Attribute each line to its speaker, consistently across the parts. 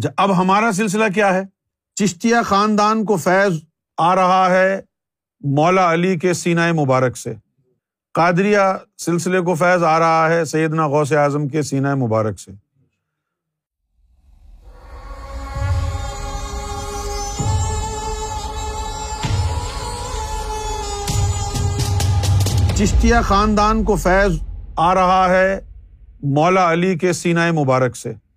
Speaker 1: اچھا اب ہمارا سلسلہ کیا ہے؟ چشتیہ خاندان کو فیض آ رہا ہے مولا علی کے سینائے مبارک سے۔ قادریہ سلسلے کو فیض آ رہا ہے سیدنا غوث اعظم کے سینائے مبارک سے۔ چشتیہ خاندان کو فیض آ رہا ہے مولا علی کے سینائے مبارک سے۔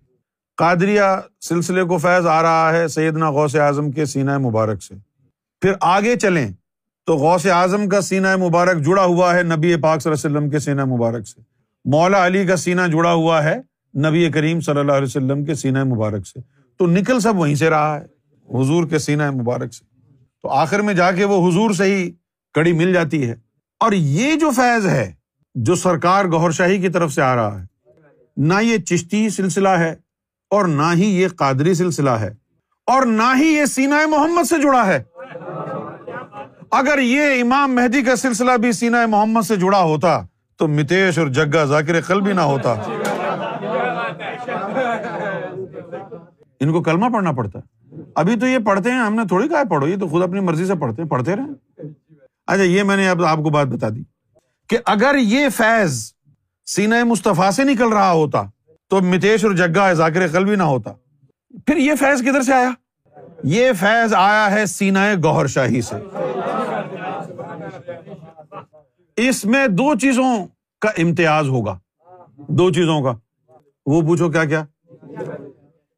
Speaker 1: قادریہ سلسلے کو فیض آ رہا ہے سیدنا غوث اعظم کے سینائے مبارک سے۔ پھر آگے چلیں تو غوث اعظم کا سینہ مبارک جڑا ہوا ہے نبی پاک صلی اللہ علیہ وسلم کے سینہ مبارک سے۔ مولا علی کا سینہ جڑا ہوا ہے نبی کریم صلی اللہ علیہ وسلم کے سینہ مبارک سے۔ تو نکل سب وہیں سے رہا ہے، حضور کے سینہ مبارک سے۔ تو آخر میں جا کے وہ حضور سے ہی کڑی مل جاتی ہے۔ اور یہ جو فیض ہے، جو سرکار گور شاہی کی طرف سے آ رہا ہے، نہ یہ چشتی سلسلہ ہے اور نہ ہی یہ قادری سلسلہ ہے اور نہ ہی یہ سینا محمد سے جڑا ہے۔ اگر یہ امام مہدی کا سلسلہ بھی سینا محمد سے جڑا ہوتا تو متیش اور جگا ذاکر قلب بھی نہ ہوتا۔ ان کو کلمہ پڑھنا پڑتا۔ ابھی تو یہ پڑھتے ہیں، ہم نے تھوڑی کہا پڑھو، یہ تو خود اپنی مرضی سے پڑھتے ہیں، پڑھتے رہے اچھا یہ میں نے اب آپ کو بات بتا دی کہ اگر یہ فیض سینہ مصطفیٰ سے نکل رہا ہوتا تو متیش اور جگا ذاکر قلب بھی نہ ہوتا۔ پھر یہ فیض کدھر سے آیا؟ یہ فیض آیا ہے سینہ گوہر شاہی سے۔ اس میں دو چیزوں کا امتیاز ہوگا۔ دو چیزوں کا۔ وہ پوچھو کیا کیا۔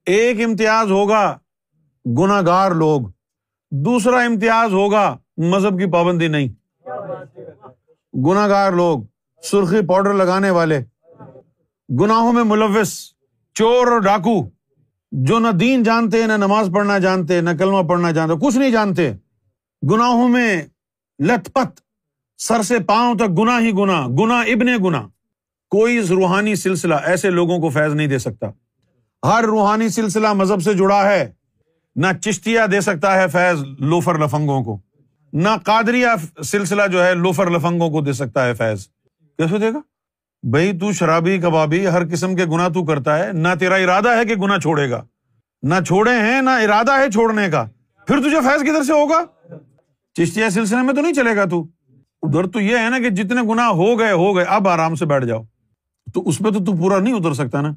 Speaker 1: ایک امتیاز ہوگا گناگار لوگ۔ دوسرا امتیاز ہوگا مذہب کی پابندی نہیں۔ گناگار لوگ، سرخی پاؤڈر لگانے والے۔ گناہوں میں ملوث، چور اور ڈاکو، جو نہ دین جانتے، نہ نماز پڑھنا جانتے، نہ کلمہ پڑھنا جانتے، کچھ نہیں جانتے، گناہوں میں لت پت، سر سے پاؤں تک گنا ہی گنا گنا ابن گنا کوئی روحانی سلسلہ ایسے لوگوں کو فیض نہیں دے سکتا۔ ہر روحانی سلسلہ مذہب سے جڑا ہے، نہ چشتیا دے سکتا ہے فیض لوفر لفنگوں کو، نہ قادریا سلسلہ جو ہے لوفر لفنگوں کو دے سکتا ہے فیض۔ کیسے دے گا؟ بھائی تو شرابی کبابی ہر قسم کے گنا تو کرتا ہے۔ نہ تیرا ارادہ ہے کہ گنا چھوڑے گا۔ نہ چھوڑے ہیں، نہ ارادہ ہے چھوڑنے کا۔ پھر تجھے فیض کدھر سے ہوگا؟ چشتیا سلسلے میں تو نہیں چلے گا تو؟ ادھر تو یہ ہے نا کہ جتنے گنا ہو گئے ہو گئے، اب آرام سے بیٹھ جاؤ۔ تو اس پہ تو تو پورا نہیں اتر سکتا نا۔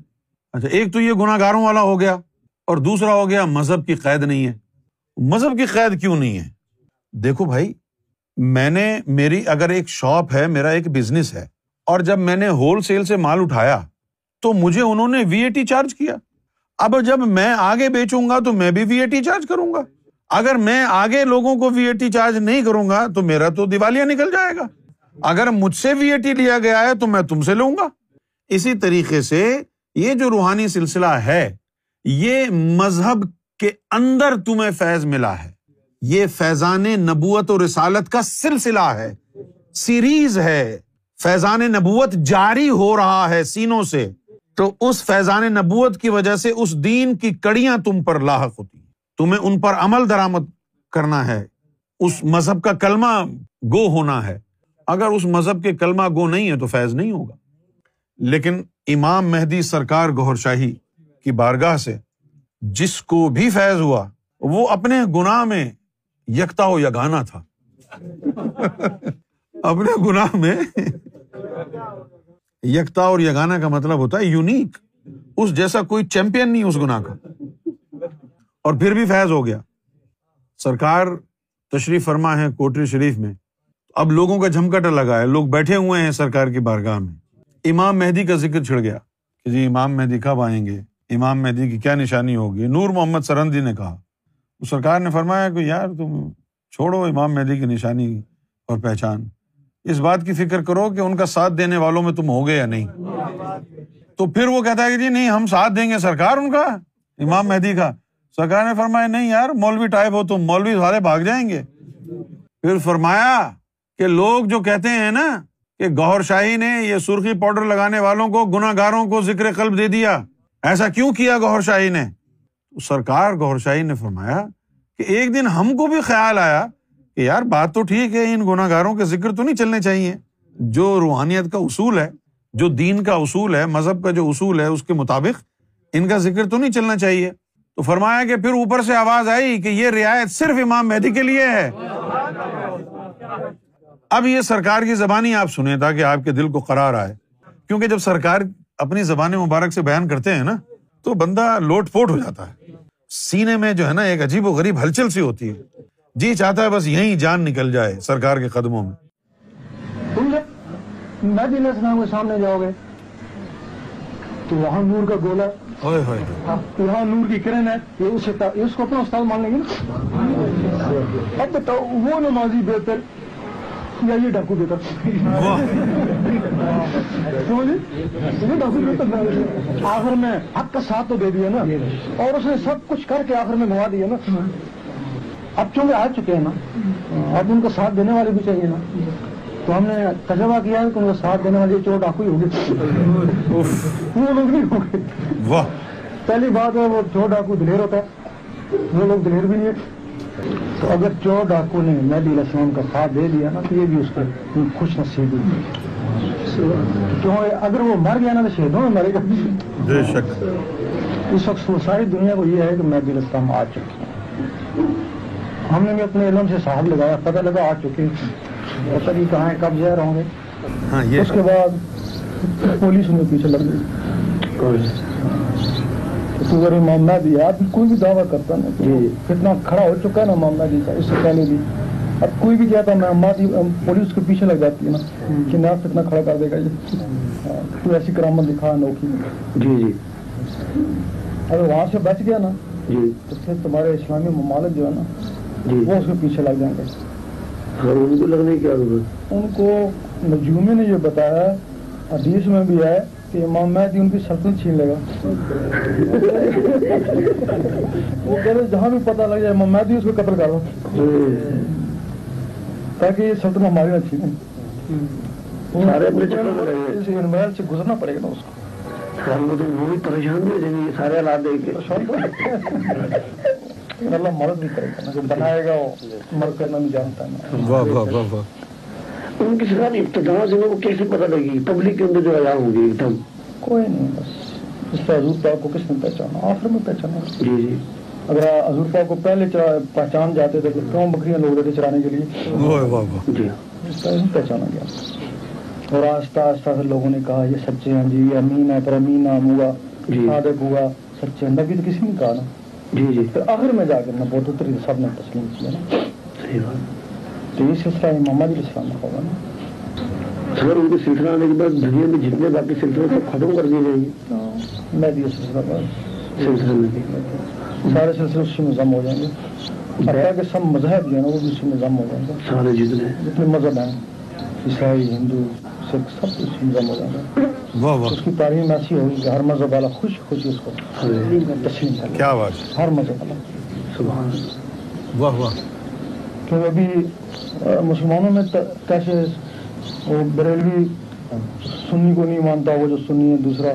Speaker 1: اچھا ایک تو یہ گناگاروں والا ہو گیا اور دوسرا ہو گیا مذہب کی قید نہیں ہے۔ مذہب کی قید کیوں نہیں ہے؟ دیکھو بھائی، میں نے، میری اگر ایک شاپ ہے، میرا ایک بزنس ہے۔ اور جب میں نے ہول سیل سے مال اٹھایا تو مجھے انہوں نے وی اے ٹی چارج کیا۔ اب جب میں آگے بیچوں گا تو میں بھی وی اے ٹی چارج کروں گا۔ اگر میں آگے لوگوں کو وی اے ٹی چارج نہیں کروں گا تو میرا تو دیوالیاں نکل جائے گا۔ اگر مجھ سے وی اے ٹی لیا گیا ہے تو میں تم سے لوں گا۔ اسی طریقے سے یہ جو روحانی سلسلہ ہے، یہ مذہب کے اندر تمہیں فیض ملا ہے۔ یہ فیضان نبوت اور رسالت کا سلسلہ ہے۔ سیریز ہے۔ فیضان نبوت جاری ہو رہا ہے سینوں سے، تو اس فیضان نبوت کی وجہ سے اس دین کی کڑیاں تم پر لاحق ہوتی ہیں۔ تمہیں ان پر عمل درآمد کرنا ہے۔ اس مذہب کا کلمہ گو ہونا ہے۔ اگر اس مذہب کے کلمہ گو نہیں ہے تو فیض نہیں ہوگا۔ لیکن امام مہدی سرکار گور شاہی کی بارگاہ سے جس کو بھی فیض ہوا، وہ اپنے گناہ میں یکتا ہو یگانا تھا۔ اپنے گناہ میں یکتا اور یگانا کا مطلب ہوتا ہے یونیک۔ اس جیسا کوئی چیمپئن نہیں اس گناہ کا۔ اور پھر بھی فیض ہو گیا۔ سرکار تشریف فرما ہے کوٹری شریف میں۔ اب لوگوں کا جھمکٹا لگا ہے۔ لوگ بیٹھے ہوئے ہیں سرکار کی بارگاہ میں۔ امام مہدی کا ذکر چھڑ گیا۔ کہ جی امام مہدی کب آئیں گے؟ امام مہدی کی کیا نشانی ہوگی؟ نور محمد سرندی نے کہا۔ سرکار نے فرمایا کہ یار تم چھوڑو امام مہدی کی نشانی اور پہچان۔ اس بات کی فکر کرو کہ ان کا ساتھ دینے والوں میں تم ہوگے یا نہیں۔ تو پھر وہ کہتا ہے کہ جی نہیں، ہم ساتھ دیں گے سرکار ان کا، امام مہدی کا۔ سرکار نے فرمایا، نہیں یار، مولوی ٹائپ ہو تم، مولوی سارے بھاگ جائیں گے۔ پھر فرمایا کہ لوگ جو کہتے ہیں نا کہ گور شاہی نے یہ سرخی پاؤڈر لگانے والوں کو گناگاروں کو ذکر قلب دے دیا، ایسا کیوں کیا گور شاہی نے؟ سرکار گور شاہی نے فرمایا کہ ایک دن ہم کو بھی خیال آیا کہ یار بات تو ٹھیک ہے، ان گناگاروں کے ذکر تو نہیں چلنے چاہیے۔ جو روحانیت کا اصول ہے، جو دین کا اصول ہے، مذہب کا جو اصول ہے، اس کے مطابق ان کا ذکر تو نہیں چلنا چاہیے۔ تو فرمایا کہ پھر اوپر سے آواز آئی کہ یہ رعایت صرف امام مہدی کے لیے ہے۔ اب یہ سرکار کی زبانی آپ سنیں تاکہ آپ کے دل کو قرار آئے۔ کیونکہ جب سرکار اپنی زبان مبارک سے بیان کرتے ہیں نا، تو بندہ لوٹ پوٹ ہو جاتا ہے۔ سینے میں جو ہے نا، ایک عجیب و غریب ہلچل سی ہوتی ہے۔ جی چاہتا ہے بس یہیں جان نکل جائے سرکار کے قدموں میں۔
Speaker 2: السلام کے سامنے جاؤ گے۔ تو وہاں نور کا گولا
Speaker 1: ہوئے
Speaker 2: یہاں نور کی کرن ہے یہ اس اس کو اپنا استاد مان لیں گے اب بتاؤ وہ نمازی بہتر یا یہ ڈاکو بہتر۔ گئے؟ یہ ڈاکو بہتر آخر میں حق کا ساتھ تو دے دیا نا۔ اور اس نے سب کچھ کر کے آخر میں گوا دیا نا۔ اب چونکہ آ چکے ہیں نا اب ان کا ساتھ دینے والے بھی چاہیے نا۔ تو ہم نے تجربہ کیا ہے کہ ان کا ساتھ دینے والے چور ڈاکو ہی ہوگے وہ لوگ نہیں
Speaker 1: واہ۔
Speaker 2: پہلی بات ہے وہ چور ڈاکو دلیر ہوتا ہے۔ وہ لوگ دلیر بھی نہیں ہے تو اگر چور ڈاکو نے مہدی علیہ السلام کا ساتھ دے دیا نا تو یہ بھی اس کو خوش نصیب ہوئی کیوں اگر وہ مر گیا نا تو شہیدوں میں مرے گا۔
Speaker 1: بے شک۔
Speaker 2: اس وقت ساری دنیا کو یہ ہے کہ مہدی علیہ السلام آ چکے ہیں۔ ہم نے بھی اپنے علم سے صاحب لگایا پتہ لگا آ چکے پتہ نہیں کہاں کب زہر ہوں گے۔
Speaker 1: ہاں
Speaker 2: اس کے بعد پولیس میں پیچھے لگ گئی۔ تو اگر امام مہدی ہے۔ اب کوئی بھی دعویٰ کرتا نا جی۔ کتنا کھڑا ہو چکا ہے نا امام مہدی کا اس سے پہلے بھی۔ اب کوئی بھی کہتا میں مہدی پولیس کے پیچھے لگ جاتی ہے نا کہ نیا کتنا کھڑا کر دے گا یہ۔ ہاں، کوئی ایسی کرامت دکھا انوکھی
Speaker 3: جی جی۔
Speaker 2: اگر وہاں سے بچ گیا نا
Speaker 3: جی۔
Speaker 2: تو پھر تمہارے اسلامی ممالک جو ہے نا
Speaker 3: جی
Speaker 2: وہ اس کے پیچھے لگ جائیں گے۔
Speaker 3: ہاں ان کو لگنے کی ضرورت؟
Speaker 2: ان کو نجومی نے یہ بتایا حدیث میں بھی ہے کہ امام مہدی ان کی سلطنت چھین لے گا۔ وہ کہہ رہے جہاں بھی پتہ لگ جائے امام مہدی اس کو قتل کر دو۔ تاکہ یہ سلطنت ہماری نہ چھینے۔ اس انوائر سے گزرنا پڑے گا نا اس کو۔
Speaker 3: ہم وہ بھی پریشان ہو جائیں گے سارے حالات دیکھ کے۔
Speaker 2: اللہ مرد بھی کرے گا جو بنائے گا وہ مرد کرنا بھی جانتا ہے نا
Speaker 1: واہ واہ واہ واہ
Speaker 3: ان کی ابتدا سے وہ کیسے پتہ لگی پبلک کے اندر جو آیا ایک دم
Speaker 2: کوئی نہیں بس اس طرح حضور پاک کو کس نے پہچانا آخر میں پہچانا
Speaker 3: جی جی
Speaker 2: اگر حضور پاک کو پہلے پہچان جاتے تھے کیوں بکریاں لوگ رہتے چرانے کے لیے
Speaker 1: واہ واہ واہ
Speaker 3: جی
Speaker 2: اس طرح نہیں پہچانا گیا اور آہستہ آہستہ پھر لوگوں نے کہا یہ سچے ہیں جی امین ہے پر امین نام ہوا
Speaker 3: جی۔
Speaker 2: صادق ہوا سچے ہیں نبی تو کسی نے کہا نا
Speaker 3: جی جی۔
Speaker 2: پھر آخر میں جا کر نا بہت اتری سب نے تسلیم کیا نا۔
Speaker 3: صحیح بات۔
Speaker 2: تو یہ سلسلہ امام علیہ السلام کا ہوگا نا۔
Speaker 3: سر ان کے سلسلہ آنے کے بعد دنیا میں جتنے باقی سلسلے سب ختم کر دیے جائیں گے۔
Speaker 2: تو میں بھی سلسلہ بس
Speaker 3: سلسلے میں۔
Speaker 2: سارے سلسلے اسی میں ضم ہو جائیں گے۔ حتیٰ کہ سب مذہب جو ہے نا وہ بھی اسی میں ضم ہو جائیں گے۔
Speaker 3: سارے جتنے۔
Speaker 2: جتنے مذہب ہیں عیسائی ہندو سکھ سب اسی میں ضم ہو جائیں گے۔ اس کی تعلیم ایسی ہوگی کہ ہر مذہب والا خوش خوشی اس کو تسلیم کر
Speaker 1: کیا بات
Speaker 2: ہر مذہب والا۔
Speaker 3: سبحان
Speaker 1: واہ واہ۔
Speaker 2: کہ ابھی مسلمانوں میں کیسے وہ بریلوی سنی کو نہیں مانتا وہ جو سنی ہے دوسرا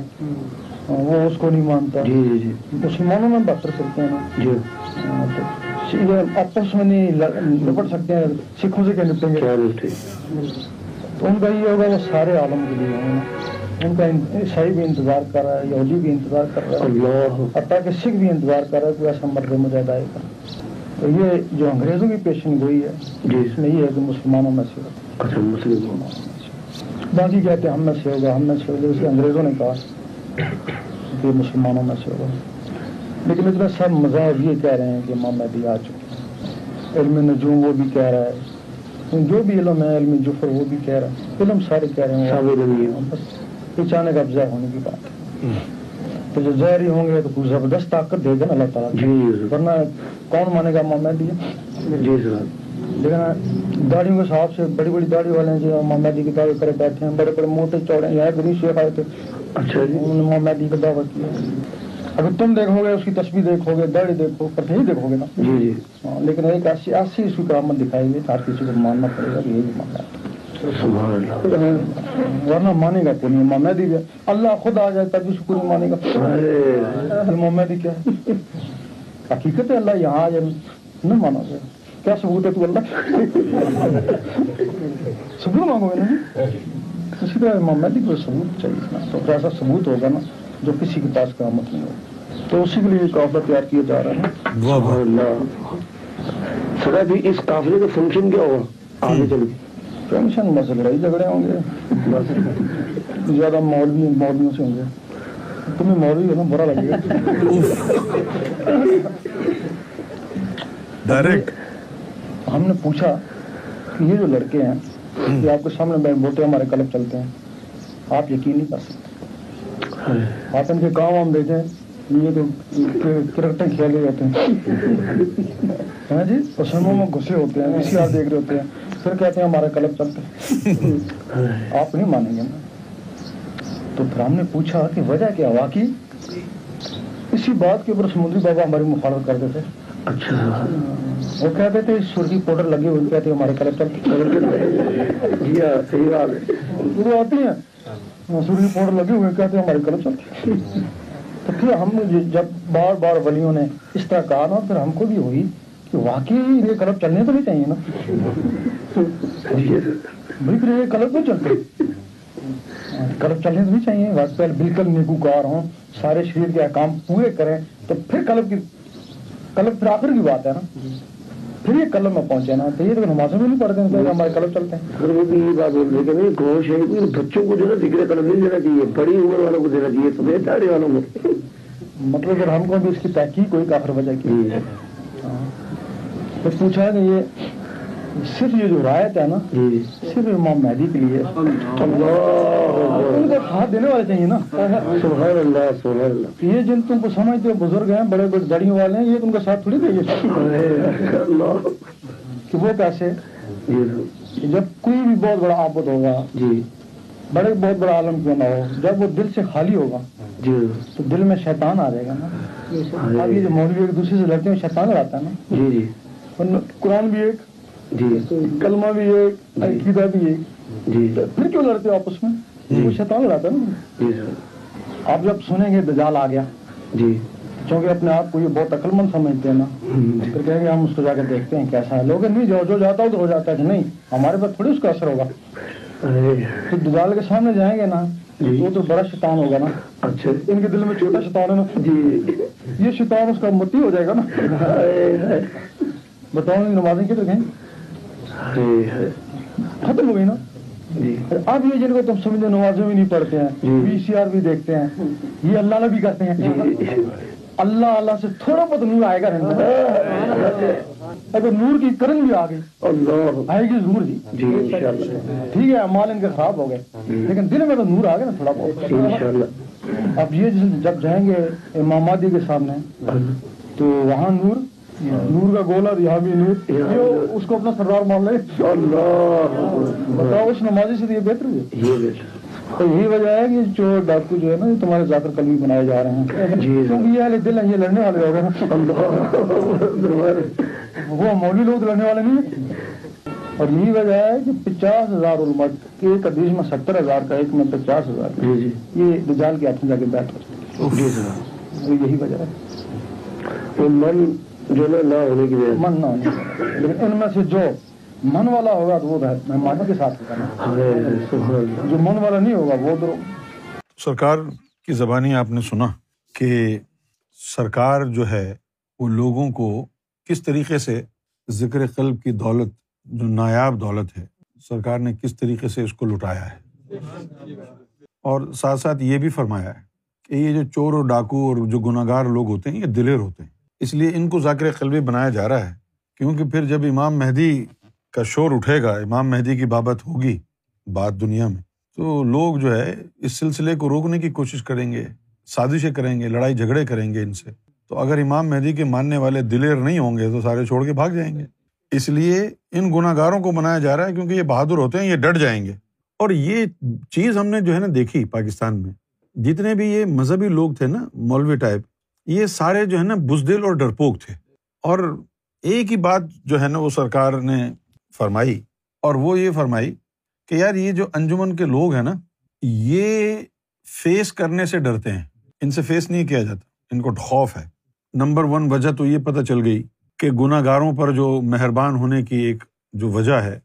Speaker 2: وہ اس کو نہیں مانتا۔
Speaker 3: جی جی جی۔
Speaker 2: مسلمانوں میں بہتر کرتے ہیں نا۔
Speaker 3: جی۔
Speaker 2: آپس میں نہیں لپٹ سکتے ہیں سکھوں سے کیا نپٹیں گے تو ان کا یہ ہوگا وہ سارے عالم کے لیے۔ ان کا عیسائی بھی انتظار کر رہا ہے یہودی بھی انتظار کر رہا ہے۔ حتیٰ کہ سکھ بھی انتظار کر رہا ہے کوئی ایسا مرد مجاہد آئے گا تو یہ جو انگریزوں کی پیشن گوئی ہے
Speaker 3: جی۔
Speaker 2: اس میں یہ ہے کہ مسلمانوں میں سے ہوگا
Speaker 3: اچھا مسلم
Speaker 2: باقی کہتے ہیں ہم میں سے ہوگا ہم میں سے ہوگا جیسے انگریزوں نے کہا کہ مسلمانوں میں سے ہوگا۔ لیکن اتنا سب مذاہب یہ کہہ رہے ہیں کہ امام مہدی آ چکے علم نجوم وہ بھی کہہ رہا ہے۔ جو بھی علم ہے علم جفر وہ بھی کہہ رہا ہے۔ علم سارے کہہ رہے ہیں۔ بس۔ پہچانے کا افزا ہونے کی بات تو جو زہر ہی ہوں گے تو کوئی زبردست طاقت دے گا نا اللہ تعالیٰ
Speaker 3: جی جی
Speaker 2: ورنہ کون مانے گا ہے
Speaker 3: جی
Speaker 2: لیکن داڑھیوں کے حساب سے بڑی بڑی داڑھی والے ہیں جو امام مہدی کی دعوے کرے بیٹھے ہیں۔ بڑے بڑے موٹے چوڑے ہیں۔ یہاں گنی شیخ آئے تھے۔
Speaker 3: اچھا جی۔
Speaker 2: انہوں نے امام مہدی کی دعوت کی اگر تم دیکھو گے اس کی تصویر دیکھو گے داڑھی دیکھو پر نہیں دیکھو گے نا؟
Speaker 3: جی جی۔
Speaker 2: ہاں، لیکن ایک ایسی ایسی اس کی کرامت دکھائی گئی ہر کسی کو ماننا پڑے گا یہی ماننا ہے۔ ورنہ مانے گا کوئی نہیں امام مہدی بھی ہے۔ اللہ خود آ جائے تب بھی شکر نہیں مانے گا امام مہدی کیا؟ حقیقت ہے اللہ یہاں آ جائے۔ نہ مانا گیا کیا ثبوت ہے تو اللہ؟ ثبوت مانگو گے نا جی؟ اسی طرح امام مہدی کو ثبوت چاہیے نا۔ تو ایسا ثبوت ہوگا نا جو کسی کے پاس قیامت نہیں ہوگا۔ تو اسی کے لیے یہ قافلہ تیار کیا جا رہا ہے۔
Speaker 1: واہ واہ۔
Speaker 3: اللہ۔ سر ابھی اس قافلے کا فنکشن کیا ہوگا آگے چل کے
Speaker 2: ٹینشن بس لڑائی جھگڑے ہوں گے۔ بس زیادہ مولوی مولویوں سے ہوں گے۔ تمہیں مولوی ہے نا برا لگے گا۔
Speaker 1: ڈائریکٹ
Speaker 2: ہم نے پوچھا کہ یہ جو لڑکے ہیں یہ آپ کے سامنے میں بولتے ہمارے کلب چلتے ہیں۔ آپ یقین نہیں کر سکتے۔ آپ ان کے کام ہم دیکھیں۔ یہ تو کرکٹیں کھیلے ہوتے ہیں ہاں جی پسندوں میں گھسے ہوتے ہیں اسی آپ دیکھ رہے ہوتے ہیں پھر کہتے ہیں ہمارے کلب ہیں آپ نہیں مانیں گے تو پھر ہم نے پوچھا کہ وجہ کیا اسی بات کے اوپر سمندری بابا ہماری مخالفت کرتے تھے
Speaker 3: اچھا
Speaker 2: وہ کہتے تھے سرخی پاؤڈر لگے ہوئے کہتے ہمارے کلب چلتے ہیں سرخی پاؤڈر لگے ہوئے کہتے ہیں ہمارے کلب چلتے تو پھر ہم جب بار بار ولیوں نے اس طرح کہا نا، پھر ہم کو بھی ہوئی کہ واقعی یہ کلب چلنے تو نہیں چاہیے نا۔ پھر یہ کلب نہیں چلتے۔ کلب چلنے تو نہیں چاہیے۔ واقعی بالکل نیکوکار ہوں، سارے شریر کے احکام پورے کریں، تو پھر کلب کی کلب پھر آخر کی بات ہے نا۔ پھر یہ کلب میں پہنچے نا تو یہ تو نمازوں میں نہیں پڑھتے ہیں کہ ہمارے کلب چلتے ہیں۔
Speaker 3: سر وہ بھی یہ بات بول رہے کہ نہیں گوش ہے کہ بچوں کو جو ہے ذکر قلم نہیں دینا چاہیے بڑی عمر والوں کو دینا چاہیے سفید داڑھی والوں کو۔
Speaker 2: مطلب پھر ہم کو بھی اس کی تحقیق ہوئی کافر وجہ کی۔
Speaker 3: جی۔
Speaker 2: پھر پوچھا کہ یہ صرف یہ جو رایت ہے نا
Speaker 3: جی۔
Speaker 2: صرف امام مہدی کے لیے۔ ان کو ساتھ دینے والے چاہیے نا۔
Speaker 3: سبحان اللہ سبحان اللہ۔
Speaker 2: یہ جن تم کو سمجھتے ہو بزرگ ہیں بڑے بڑے دڑیوں والے ہیں یہ تم کا ساتھ تھوڑی
Speaker 3: اللہ۔
Speaker 2: کہ وہ کیسے
Speaker 3: جی۔
Speaker 2: جب کوئی بھی بہت بڑا آبد ہوگا
Speaker 3: جی۔
Speaker 2: بڑے بہت بڑا عالم کیوں نہ ہو جب وہ دل سے خالی ہوگا
Speaker 3: جی۔
Speaker 2: تو دل میں شیطان آ جائے گا نا۔ اب یہ جو مولوی ایک دوسرے سے لڑتے ہیں شیطان لڑاتا ہے نا۔
Speaker 3: جی جی۔
Speaker 2: قرآن بھی ایک
Speaker 3: جی۔
Speaker 2: کلمہ بھی ایک عقیدہ بھی ایک
Speaker 3: جی۔
Speaker 2: پھر کیوں لڑتے ہو آپس میں؟ وہ شیطان لڑاتا نا۔
Speaker 3: جی
Speaker 2: آپ جب سنیں گے دجال آ گیا۔
Speaker 3: جی۔
Speaker 2: چونکہ اپنے آپ کو یہ بہت عقل مند سمجھتے ہیں نا۔ پھر کہیں گے ہم اس کو جا کے دیکھتے ہیں کیسا ہے۔ لوگ نہیں جو جو جاتا ہو تو ہو جاتا ہے۔ کہ نہیں ہمارے پاس تھوڑی اس کا اثر ہوگا۔ تو دجال کے سامنے جائیں گے نا
Speaker 3: جی۔
Speaker 2: وہ تو بڑا شیطان ہوگا نا۔
Speaker 3: اچھا۔
Speaker 2: ان کے دل میں چھوٹا شیطان ہے نا۔
Speaker 3: جی۔
Speaker 2: یہ شیطان اس کا متی ہو جائے گا نا۔ بتاؤ نمازیں کدھر گئیں ختم ہو گئی نا؟
Speaker 3: جی۔
Speaker 2: اب یہ جن کو تم سمجھو نمازیں بھی نہیں پڑھتے ہیں
Speaker 3: جی۔
Speaker 2: بی سی آر بھی دیکھتے ہیں۔ یہ اللہ اللہ بھی کرتے ہیں۔ اللہ اللہ سے تھوڑا بہت نور آئے گا۔ رہنے اگر نور کی کرن بھی آ گئی آئے گی ضرور جی۔
Speaker 3: جی
Speaker 2: ٹھیک ہے مال ان کے خراب ہو گئے۔ لیکن دل میں تو نور آ گیا نا تھوڑا بہت۔ اب یہ جب جائیں گے امام مہدی کے سامنے تو وہاں نور نور کا گولا یہاں بھی نور یہ اس کو اپنا سردار مان لے بتاؤ اس نمازی سے یہ بہتر ہوئی.
Speaker 3: یہ بیٹا
Speaker 2: تو یہی وجہ ہے کہ جو ڈاکو جو ہے نا یہ تمہارے ذاکر قلبی بنائے جا رہے ہیں.
Speaker 3: جی۔
Speaker 2: کیونکہ یہ دل ہیں یہ لڑنے والے ہو گئے نا
Speaker 3: اللہ
Speaker 2: وہ مولوی لوگ لڑنے والے نہیں ہیں. اور یہی وجہ ہے کہ پچاس ہزار علماء کے ایک حدیث میں ستر ہزار کا ایک میں پچاس ہزار کا.
Speaker 3: جی جی.
Speaker 2: یہ دجال کے ہاتھ میں جا کے بیٹھ
Speaker 3: جی سر
Speaker 2: یہی وجہ ہے.
Speaker 3: جو نہ ہونے کی وجہ
Speaker 2: من نہ ہونے کا۔ لیکن ان میں سے جو من والا ہوگا تو وہ مہمانوں کے ساتھ
Speaker 3: اللہ۔
Speaker 2: جو من والا نہیں ہوگا وہ تو
Speaker 1: سرکار کی زبانی آپ نے سنا کہ سرکار جو ہے وہ لوگوں کو کس طریقے سے ذکر قلب کی دولت جو نایاب دولت ہے سرکار نے کس طریقے سے اس کو لٹایا ہے؟ اور ساتھ ساتھ یہ بھی فرمایا ہے کہ یہ جو چور اور ڈاکو اور جو گناہ گار لوگ ہوتے ہیں یہ دلیر ہوتے ہیں۔ اس لیے ان کو ذاکر قلبی بنایا جا رہا ہے، کیونکہ پھر جب امام مہدی کا شور اٹھے گا، امام مہدی کی بابت ہوگی بات دنیا میں، تو لوگ جو ہے اس سلسلے کو روکنے کی کوشش کریں گے، سازشیں کریں گے، لڑائی جھگڑے کریں گے ان سے۔ تو اگر امام مہدی کے ماننے والے دلیر نہیں ہوں گے تو سارے چھوڑ کے بھاگ جائیں گے۔ اس لیے ان گناہ گاروں کو بنایا جا رہا ہے کیونکہ یہ بہادر ہوتے ہیں، یہ ڈٹ جائیں گے۔ اور یہ چیز ہم نے جو ہے نا دیکھی پاکستان میں، جتنے بھی یہ مذہبی لوگ تھے نا، مولوی ٹائپ یہ سارے جو ہے نا بزدل اور ڈرپوک تھے۔ اور ایک ہی بات جو ہے نا وہ سرکار نے فرمائی، اور وہ یہ فرمائی کہ یار یہ جو انجمن کے لوگ ہیں نا، یہ فیس کرنے سے ڈرتے ہیں۔ ان سے فیس نہیں کیا جاتا، ان کو خوف ہے۔ نمبر ون وجہ تو یہ پتہ چل گئی کہ گناہ گاروں پر جو مہربان ہونے کی ایک جو وجہ ہے،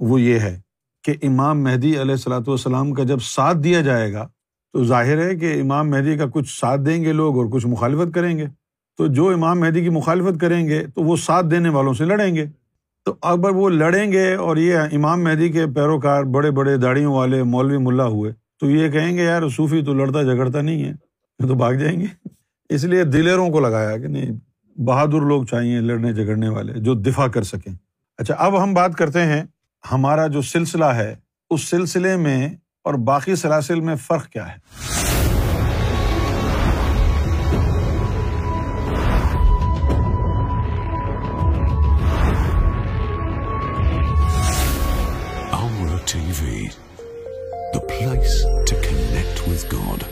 Speaker 1: وہ یہ ہے کہ امام مہدی علیہ السلاۃ والسلام کا جب ساتھ دیا جائے گا تو ظاہر ہے کہ امام مہدی کا کچھ ساتھ دیں گے لوگ اور کچھ مخالفت کریں گے۔ تو جو امام مہدی کی مخالفت کریں گے تو وہ ساتھ دینے والوں سے لڑیں گے۔ تو اگر وہ لڑیں گے اور یہ امام مہدی کے پیروکار بڑے بڑے داڑیوں والے مولوی ملا ہوئے۔ تو یہ کہیں گے، یار صوفی تو لڑتا جھگڑتا نہیں ہے تو بھاگ جائیں گے۔ اس لیے دلیروں کو لگایا کہ نہیں، بہادر لوگ چاہیے لڑنے جھگڑنے والے جو دفاع کر سکیں۔ اچھا اب ہم بات کرتے ہیں ہمارا جو سلسلہ ہے، اس سلسلے میں اور باقی سلاسل میں فرق کیا ہے؟ T V the place to connect with God